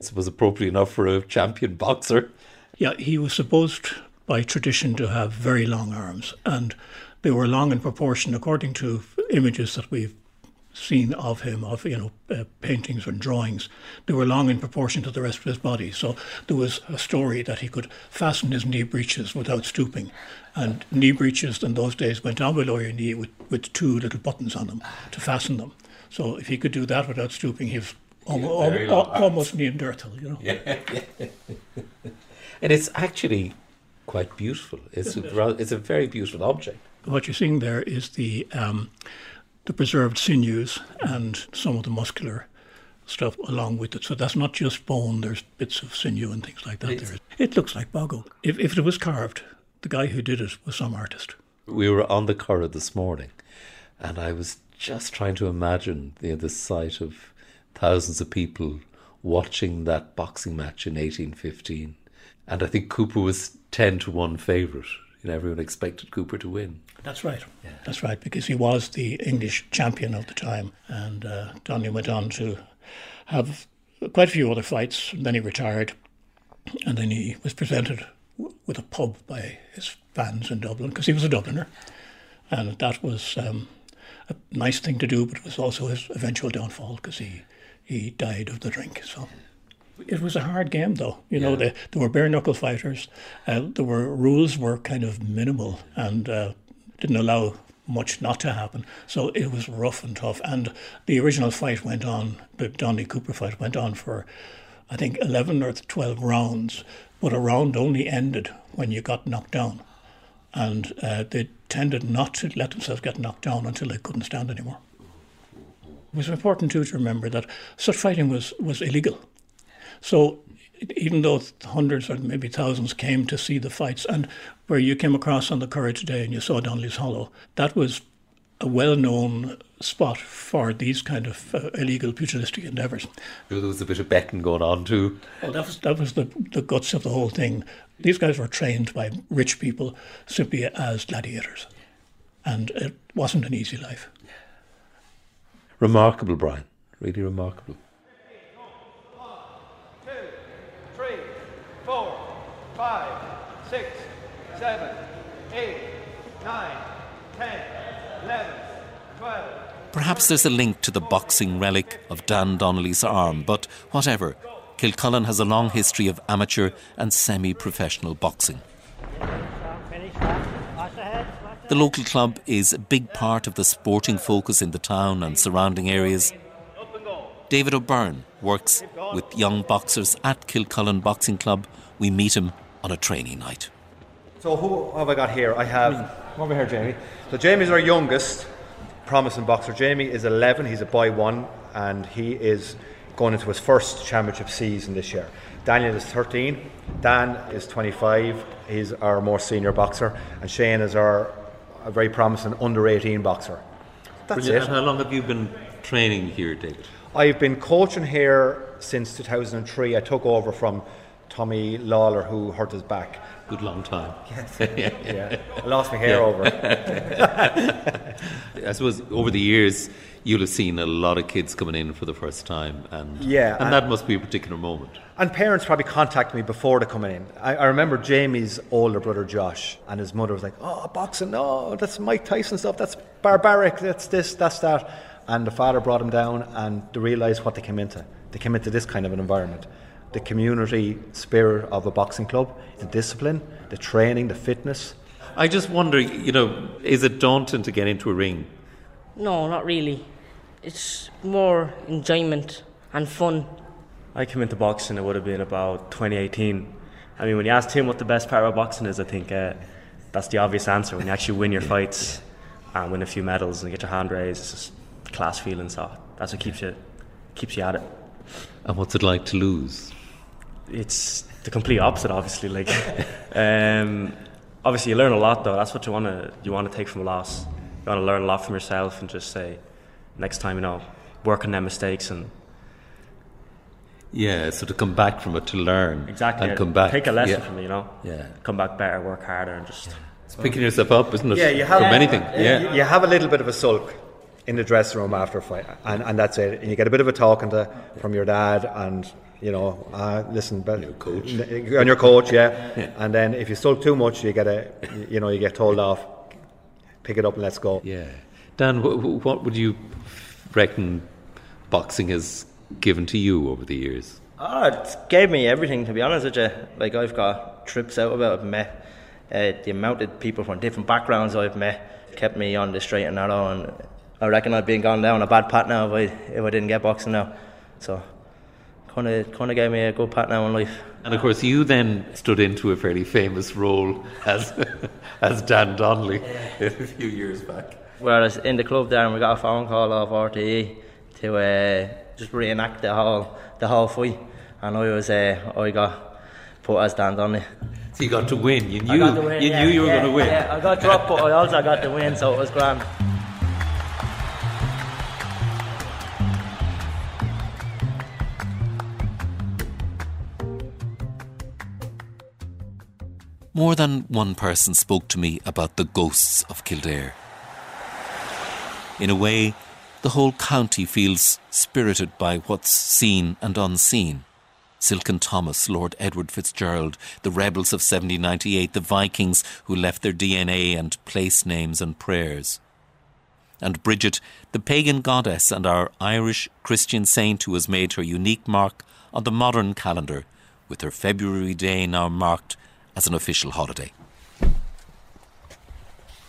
I suppose appropriate enough for a champion boxer. Yeah, he was supposed by tradition to have very long arms, and they were long in proportion according to images that we've seen of him, of you know uh, paintings and drawings. They were long in proportion to the rest of his body. So there was a story that he could fasten his knee breeches without stooping, and knee breeches in those days went down below your knee with, with two little buttons on them to fasten them. So if he could do that without stooping, he was almost, arms. almost Neanderthal, you know. Yeah, yeah. and it's actually quite beautiful. It's a, it's a very beautiful object. What you're seeing there is the um, the preserved sinews and some of the muscular stuff along with it. So that's not just bone. There's bits of sinew and things like that. It's- There. It looks like bog oak. If if it was carved, the guy who did it was some artist. We were on the Curragh this morning, and I was just trying to imagine the, the sight of thousands of people watching that boxing match in 1815. And I think Cooper was 10 to 1 favourite. You know, everyone expected Cooper to win. That's right. Yeah. That's right, because he was the English champion of the time. And uh, Donnelly went on to have quite a few other fights. And then he retired. And then he was presented w- with a pub by his fans in Dublin, because he was a Dubliner. And that was um, a nice thing to do, but it was also his eventual downfall, because he, he died of the drink. So. It was a hard game, though. You know, Yeah. they, there were bare knuckle fighters. Uh, there were rules were kind of minimal and uh, didn't allow much not to happen. So it was rough and tough. And the original fight went on. The Donnelly Cooper fight went on for, I think, eleven or twelve rounds. But a round only ended when you got knocked down, and uh, they tended not to let themselves get knocked down until they couldn't stand anymore. It was important too to remember that such fighting was was illegal. So even though hundreds or maybe thousands came to see the fights, and where you came across on the Curragh today and you saw Donnelly's Hollow, that was a well-known spot for these kind of uh, illegal pugilistic endeavours. There was a bit of betting going on too. Well, that was that was the, the guts of the whole thing. These guys were trained by rich people simply as gladiators, and it wasn't an easy life. Remarkable, Brian. Really remarkable. three, four, five, six, seven, eight, nine, ten, eleven, twelve. Perhaps there's a link to the boxing relic of Dan Donnelly's arm, but whatever, Kilcullen has a long history of amateur and semi professional boxing. The local club is a big part of the sporting focus in the town and surrounding areas. David O'Byrne works with young boxers at Kilcullen Boxing Club. We meet him on a training night. So who have I got here? I have come over here, Jamie. So Jamie's our youngest promising boxer. Jamie is 11. He's a boy one, and he is going into his first championship season this year. Daniel is 13. Dan is 25. He's our more senior boxer, and Shane is our a very promising under 18 boxer. That's Brilliant. it. And how long have you been training here, David? I've been coaching here since 2003. I took over from Tommy Lawler, who hurt his back. Good long time. Yes. yeah. I lost my hair over it. I suppose over the years you'll have seen a lot of kids coming in for the first time, and Yeah, and and- that must be a particular moment. And parents probably contact me before they're coming in. I, I remember Jamie's older brother Josh, and his mother was like, "Oh, boxing! No, that's Mike Tyson stuff. That's barbaric. That's this. That's that." And the father brought him down, and they realised what they came into. They came into this kind of an environment, the community spirit of a boxing club, the discipline, the training, the fitness. I just wonder, you know, is it daunting to get into a ring? No, not really. It's more enjoyment and fun. I came into boxing, it would have been about 2018. I mean, when you ask him what the best part of boxing is, I think uh, that's the obvious answer. When you actually win your fights and win a few medals and get your hand raised, it's just class feeling. So that's what keeps you keeps you at it. And what's it like to lose? It's the complete opposite, obviously. Like, um, obviously, you learn a lot though. That's what you want to you want to take from a loss. You want to learn a lot from yourself and just say, next time, you know, work on their mistakes and Yeah, so to come back from it to learn exactly and come back, take a lesson yeah. from it. You know, Yeah. come back better, work harder, and just It's picking yourself up, isn't it? Yeah, you have from anything. You- Yeah, you have a little bit of a sulk in the dressing room after a fight, and, and that's it. And you get a bit of a talking to from your dad, and you know, uh, listen, but your coach, and your coach, yeah. Yeah. And then if you sulk too much, you get a, you know, you get told off. Pick it up and let's go. Yeah. Dan, wh- wh- what would you reckon boxing has given to you over the years? Oh, it gave me everything, to be honest with you. Like, I've got trips out of it, I've met uh, the amount of people from different backgrounds I've met, kept me on the straight and narrow, and I reckon I'd been gone down a bad path now if I, if I didn't get boxing now. So, kind of kind of gave me a good path now in life. And of course, you then stood into a fairly famous role as as Dan Donnelly a few years back. Whereas in the club there, and we got a phone call off RTE to uh, just reenact the whole the whole fight, and I was uh, I got put as Dan Donnelly. So you got to win. You knew win, you yeah, knew you were yeah, going to win. Yeah, I got dropped, but I also got the win, so it was grand. More than one person spoke to me about the ghosts of Kildare. In a way, the whole county feels spirited by what's seen and unseen. Silken Thomas, Lord Edward Fitzgerald, the rebels of 1798, the Vikings who left their DNA and place names and prayers. And Bridget, the pagan goddess and our Irish Christian saint who has made her unique mark on the modern calendar, with her February day now marked as an official holiday.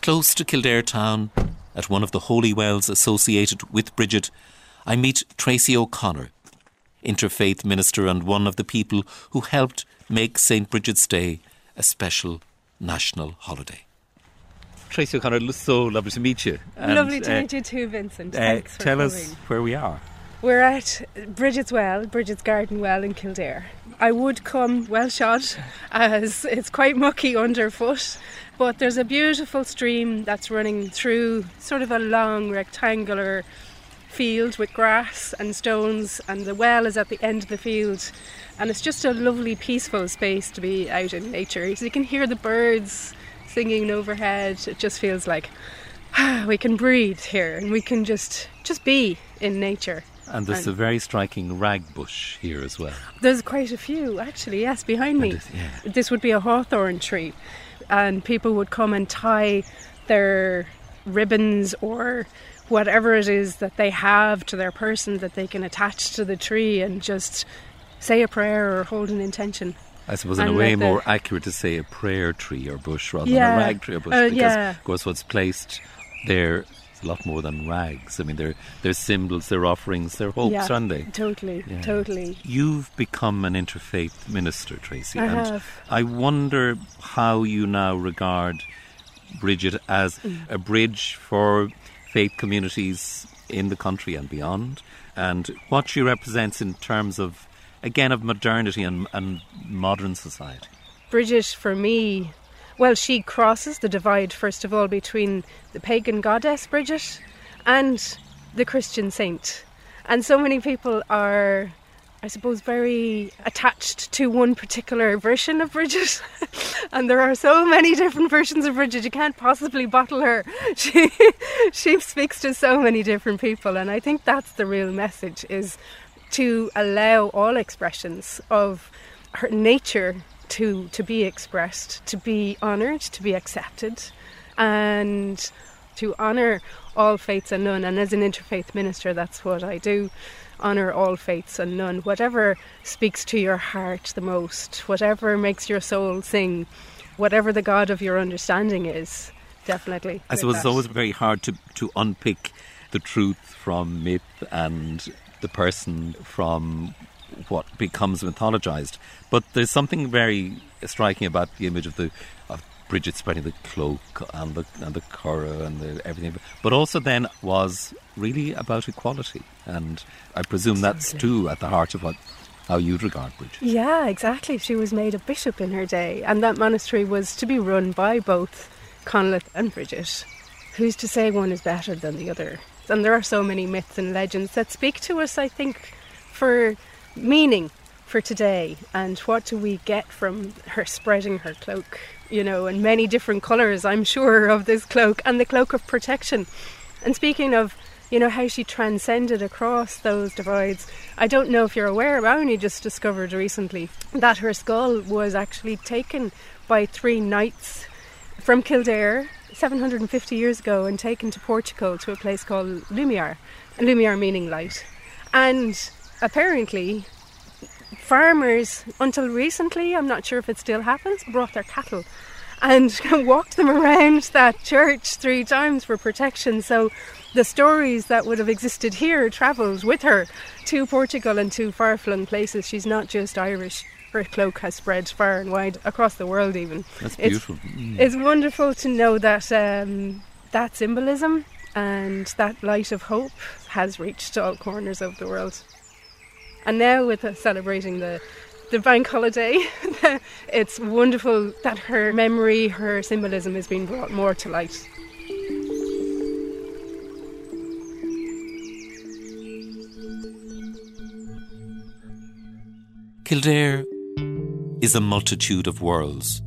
Close to Kildare town, at one of the holy wells associated with Bridget, I meet Tracy O'Connor, interfaith minister and one of the people who helped make St. Bridget's Day a special national holiday. Tracy O'Connor, so lovely to meet you. Lovely to meet you too, Vincent. uh, Thanks for tell coming. us where we are. We're at Bridget's Well, Bridget's Garden Well in Kildare. I would come well shod as it's quite mucky underfoot, but there's a beautiful stream that's running through sort of a long rectangular field with grass and stones, and the well is at the end of the field. And it's just a lovely, peaceful space to be out in nature. So you can hear the birds singing overhead. It just feels like we can breathe here and we can just just be in nature. And there's a very striking rag bush here as well. There's quite a few, actually, yes, behind me. And yeah. This would be a hawthorn tree, and people would come and tie their ribbons or whatever it is that they have to their person that they can attach to the tree and just say a prayer or hold an intention. I suppose in a way the- more accurate to say a prayer tree or bush rather Yeah. than a rag tree or bush Uh, because yeah. of course what's placed there a lot more than rags. I mean they're they're symbols, they're offerings, they're hopes, yeah, aren't they? Totally, Yeah. totally. You've become an interfaith minister, Tracy, I and have. I wonder how you now regard Bridget as Mm. a bridge for faith communities in the country and beyond, and what she represents in terms of, again, of modernity and, and modern society. Bridget, for me, well, she crosses the divide, first of all, between the pagan goddess Bridget and the Christian saint. And so many people are, I suppose, very attached to one particular version of Bridget. and there are so many different versions of Bridget, you can't possibly bottle her. She, she speaks to so many different people. And I think that's the real message is to allow all expressions of her nature to to be expressed, to be honoured, to be accepted, and to honour all faiths and none. And as an interfaith minister, that's what I do: honour all faiths and none. Whatever speaks to your heart the most, whatever makes your soul sing, whatever the God of your understanding is, definitely. I suppose it's always very hard to, to unpick the truth from myth and the person from what becomes mythologized. But there's something very striking about the image of the of Bridget spreading the cloak and the and the Curragh and the everything. But also then was really about equality, and I presume that's too at the heart of what how you'd regard Bridget. Yeah, exactly. She was made a bishop in her day, and that monastery was to be run by both Conleth and Bridget. Who's to say one is better than the other? And there are so many myths and legends that speak to us, I think, for meaning for today and what do we get from her spreading her cloak, you know, in many different colours, I'm sure, of this cloak and the cloak of protection. And speaking of, you know, how she transcended across those divides, I don't know if you're aware, I only just discovered recently that her skull was actually taken by three knights from Kildare 750 years ago and taken to Portugal to a place called Lumiar, Lumiar meaning light. And apparently, farmers, until recently, I'm not sure if it still happens, brought their cattle and walked them around that church three times for protection. So the stories that would have existed here travelled with her to Portugal and to far flung places. She's not just Irish. Her cloak has spread far and wide across the world, even. That's It's- beautiful. Mm. It's, wonderful to know that um, that symbolism and that light of hope has reached all corners of the world. And now, with celebrating the the bank holiday, it's wonderful that her memory, her symbolism is being brought more to light. Kildare is a multitude of worlds.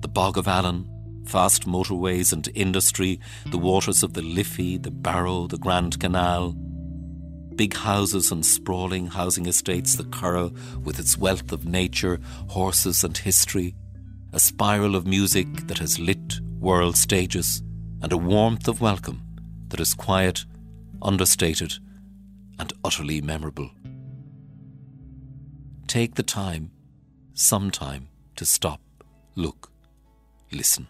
The Bog of Allen, fast motorways and industry, the waters of the Liffey, the Barrow, the Grand Canal, big houses and sprawling housing estates, the Curragh with its wealth of nature, horses and history, a spiral of music that has lit world stages, and a warmth of welcome that is quiet, understated, and utterly memorable. Take the time, some time, to stop, look, listen.